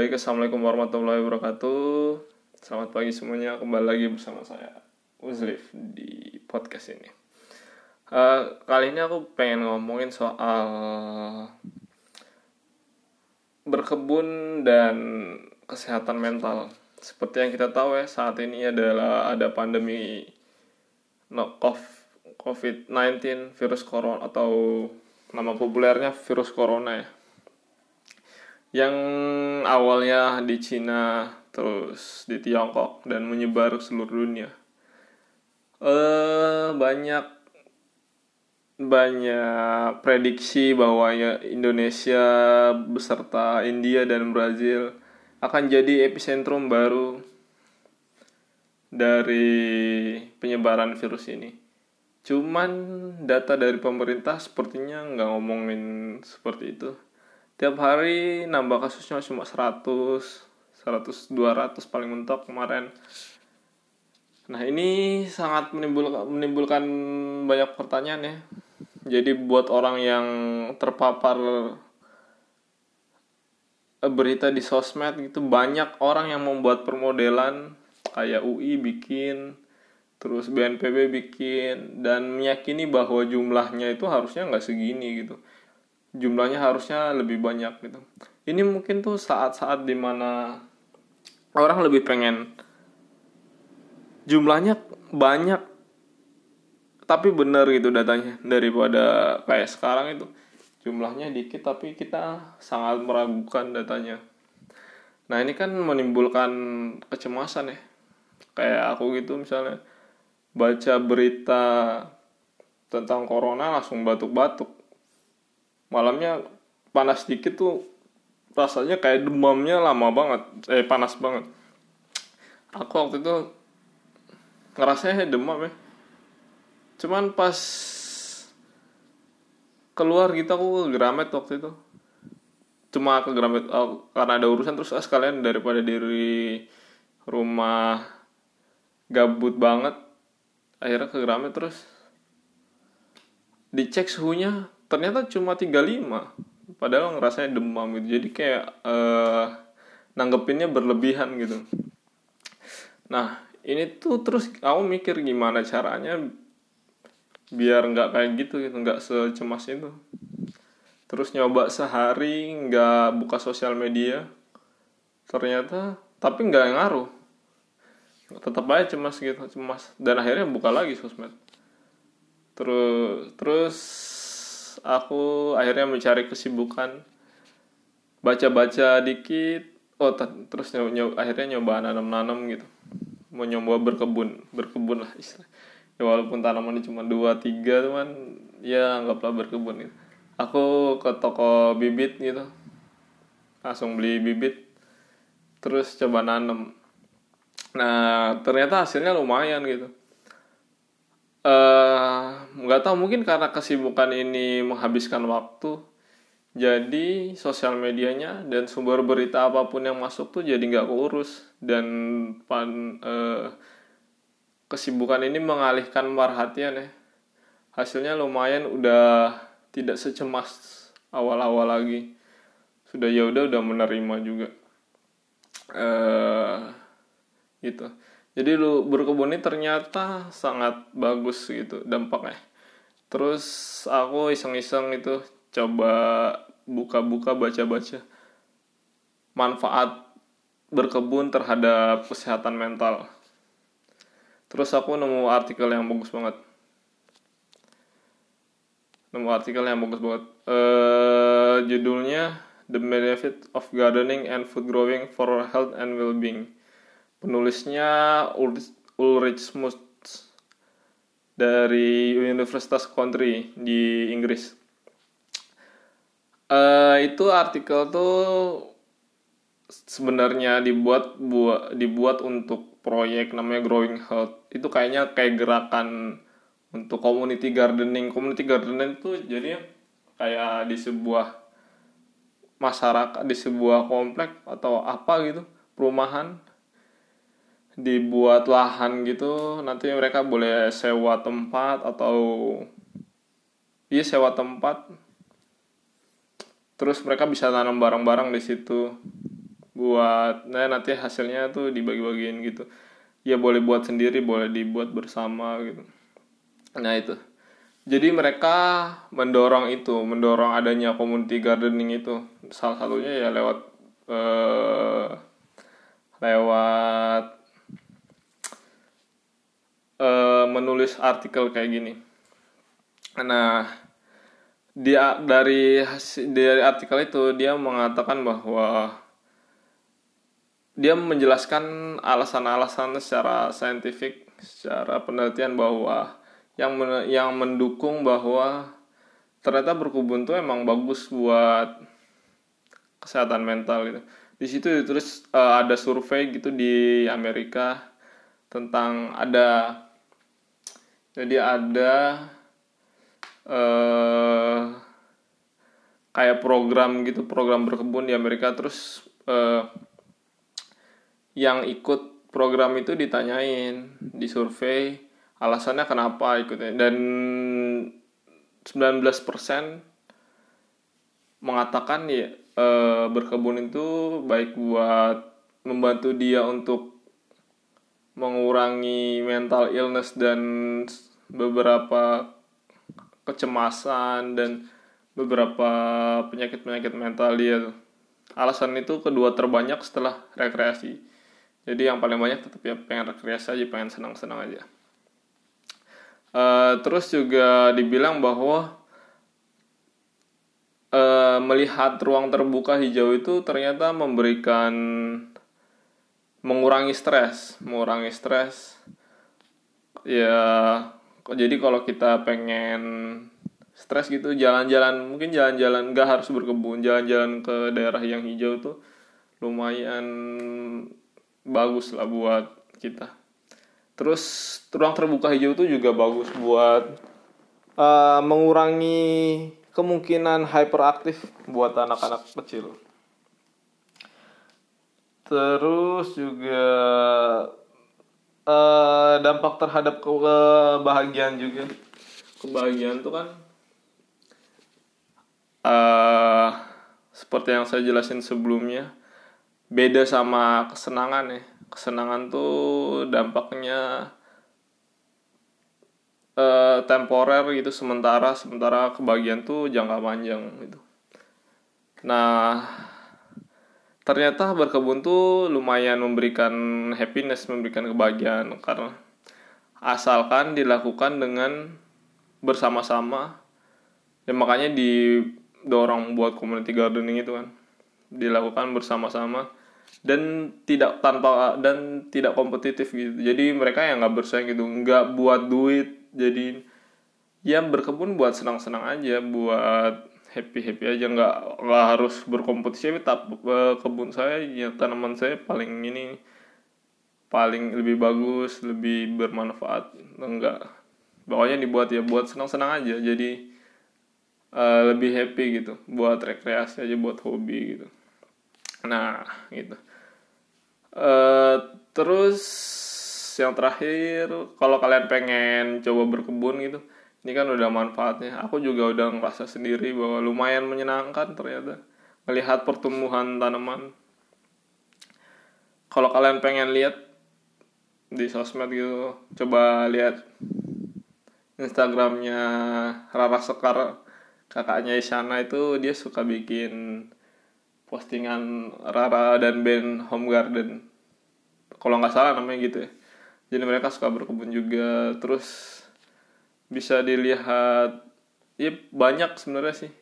baik, Assalamualaikum warahmatullahi wabarakatuh. Selamat pagi semuanya, kembali lagi bersama saya Uzlif di podcast ini. Uh, Kali ini aku pengen ngomongin soal Berkebun dan kesehatan mental. Seperti yang kita tahu ya, saat ini adalah ada pandemi COVID-19 virus corona atau nama populernya virus corona ya yang awalnya di Cina terus di Tiongkok dan menyebar ke seluruh dunia eh banyak banyak prediksi bahwa ya Indonesia beserta India dan Brazil akan jadi epicentrum baru dari penyebaran virus ini. Cuman data dari pemerintah sepertinya nggak ngomongin seperti itu tiap hari nambah kasusnya cuma 100 100 200 paling mentok kemarin. Nah ini sangat menimbulkan menimbulkan banyak pertanyaan ya. Jadi buat orang yang terpapar berita di sosmed gitu banyak orang yang membuat permodelan kayak UI bikin terus BNPB bikin dan meyakini bahwa jumlahnya itu harusnya nggak segini gitu jumlahnya harusnya lebih banyak gitu. Ini mungkin tuh saat-saat di mana orang lebih pengen jumlahnya banyak tapi benar gitu datanya daripada kayak sekarang itu. Jumlahnya dikit tapi kita sangat meragukan datanya. Nah ini kan menimbulkan kecemasan ya. Kayak aku gitu misalnya baca berita tentang corona langsung batuk-batuk malamnya panas dikit tuh rasanya kayak demamnya lama banget. Eh panas banget. Aku waktu itu ngerasanya demam ya. Cuman pas keluar gitu aku ke Gramet waktu itu. Cuma ke Gramet oh, karena ada urusan terus ah, sekalian daripada diri rumah gabut banget akhirnya ke Gramet terus. Dicek suhunya ternyata cuma 35 padahal ngerasanya demam gitu. Jadi kayak uh, nanggepinnya berlebihan gitu. Nah ini tuh terus aku mikir gimana caranya biar nggak kayak gitu gitu nggak secemas itu. Terus nyoba sehari nggak buka sosial media. Ternyata tapi nggak ngaruh. Tetap aja cemas gitu cemas. Dan akhirnya buka lagi sosmed. Terus terus aku akhirnya mencari kesibukan. Baca-baca dikit oh terus nyoba, nyoba, akhirnya nyoba nanam-nanam gitu. Mau nyoba berkebun berkebun lah istilah. Ya walaupun tanamannya cuma dua tiga teman ya anggaplah berkebun gitu. Aku ke toko bibit gitu. Langsung beli bibit terus coba nanam. Nah ternyata hasilnya lumayan gitu. Eh, nggak tahu mungkin karena kesibukan ini menghabiskan waktu jadi sosial medianya dan sumber berita apa pun yang masuk tuh jadi nggak keurus. Dan pan uh, kesibukan ini mengalihkan perhatian ya. Hasilnya lumayan udah tidak secemas awal-awal lagi. Sudah ya udah udah menerima juga. Uh, gitu jadi lu berkebun ini ternyata sangat bagus gitu dampaknya. Terus aku iseng-iseng itu coba buka-buka baca-baca manfaat berkebun terhadap kesehatan mental. Terus aku nemu artikel yang bagus banget. Nemu artikel yang bagus banget. Uh, judulnya The Benefit of Gardening and Food Growing for Health and Well-being penulisnya Ulrich Smuts dari Universitas Country di Inggris. Uh, itu artikel tuh sebenarnya dibuat buat dibuat untuk proyek namanya Growing Health. Itu kayaknya kayak gerakan untuk community gardening. Community gardening itu jadi kayak di sebuah masyarakat di sebuah komplek atau apa gitu perumahan dibuat lahan gitu nanti mereka boleh sewa tempat atau iya sewa tempat. Terus mereka bisa tanam barang-barang di situ buat nah nanti hasilnya tuh dibagi-bagiin gitu. Ya boleh buat sendiri boleh dibuat bersama gitu. Nah itu. Jadi mereka mendorong itu mendorong adanya community gardening itu. Salah satunya ya lewat uh, lewat uh, menulis artikel kayak gini. Nah dia dari dari artikel itu dia mengatakan bahwa dia menjelaskan alasan-alasan secara saintifik secara penelitian bahwa yang men yang mendukung bahwa ternyata berkebun tuh emang bagus buat kesehatan mental gitu. Di situ terus uh, ada survei gitu di Amerika tentang ada jadi ada uh, kayak program gitu program berkebun di Amerika. Terus uh, yang ikut program itu ditanyain di survei alasannya kenapa ikutnya. Dan 19% mengatakan ya e, berkebun itu baik buat membantu dia untuk mengurangi mental illness dan beberapa kecemasan dan beberapa penyakit-penyakit mental dia alasan itu kedua terbanyak setelah rekreasi. Jadi yang paling banyak tetap ya pengen rekreasi aja pengen senang-senang aja. Uh, terus juga dibilang bahwa uh, melihat ruang terbuka hijau itu ternyata memberikan mengurangi stres mengurangi stres. Ya jadi kalau kita pengen stres gitu jalan-jalan mungkin jalan-jalan nggak harus berkebun jalan-jalan ke daerah yang hijau tuh lumayan bagus lah buat kita. Terus ruang terbuka hijau itu juga bagus buat uh, mengurangi kemungkinan hyperaktif buat anak-anak kecil terus juga uh, dampak terhadap kebahagiaan juga. Kebahagiaan tuh kan uh, seperti yang saya jelasin sebelumnya beda sama kesenangan ya. Kesenangan tuh dampaknya uh, temporer gitu sementara sementara kebahagiaan tuh jangka panjang gitu. Nah ternyata berkebun tuh lumayan memberikan happiness memberikan kebahagiaan karena asalkan dilakukan dengan bersama-sama. Ya makanya didorong buat community gardening itu kan. Dilakukan bersama-sama dan tidak tanpa dan tidak kompetitif gitu. Jadi mereka yang nggak bersaing gitu nggak buat duit jadi ya berkebun buat senang-senang aja buat happy happy aja nggak nggak harus berkompetisi. Tapi eh, kebun saya ya tanaman saya paling ini paling lebih bagus lebih bermanfaat. Enggak. Pokoknya dibuat ya buat senang-senang aja. Jadi uh, lebih happy gitu. Buat rekreasi aja buat hobi gitu. Nah gitu. Uh, terus yang terakhir kalau kalian pengen coba berkebun gitu ini kan udah manfaatnya. Aku juga udah ngerasa sendiri bahwa lumayan menyenangkan ternyata melihat pertumbuhan tanaman. Kalau kalian pengen lihat di sosmed gitu coba lihat Instagramnya Rara Sekar kakaknya Isyana itu dia suka bikin postingan Rara dan Ben Home Garden. Kalau nggak salah namanya gitu ya. Jadi mereka suka berkebun juga. Terus bisa dilihat ya banyak sebenarnya sih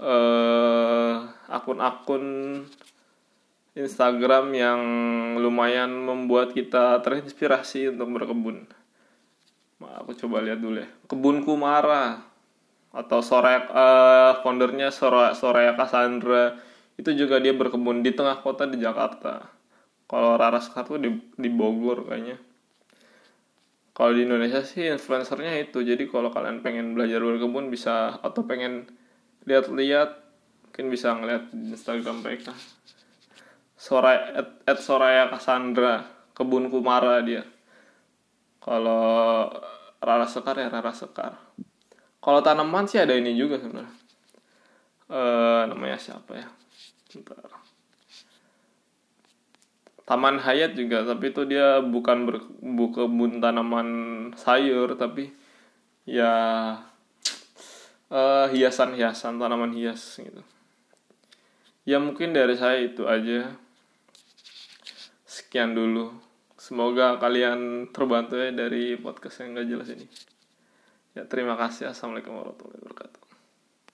uh, akun-akun Instagram yang lumayan membuat kita terinspirasi untuk berkebun. Nah, aku coba lihat dulu ya. Kebun Kumara atau Soraya uh, foundernya Soraya, Soraya Cassandra itu juga dia berkebun di tengah kota di Jakarta. Kalau Rara Sekar tuh di, di Bogor kayaknya. Kalau di Indonesia sih influencernya itu. Jadi kalau kalian pengen belajar berkebun bisa atau pengen lihat-lihat mungkin bisa ngeliat di Instagram mereka. Soraya at, at Soraya Cassandra kebun Kumara dia. Kalau Rara Sekar ya Rara Sekar. Kalau tanaman sih ada ini juga sebenarnya. Uh, namanya siapa ya? Bentar. Taman hayat juga tapi itu dia bukan kebun tanaman sayur tapi ya uh, hiasan-hiasan tanaman hias gitu. Ya mungkin dari saya itu aja. Sekian dulu. Semoga kalian terbantu ya dari podcast yang gak jelas ini. Ya terima kasih. Assalamualaikum warahmatullahi wabarakatuh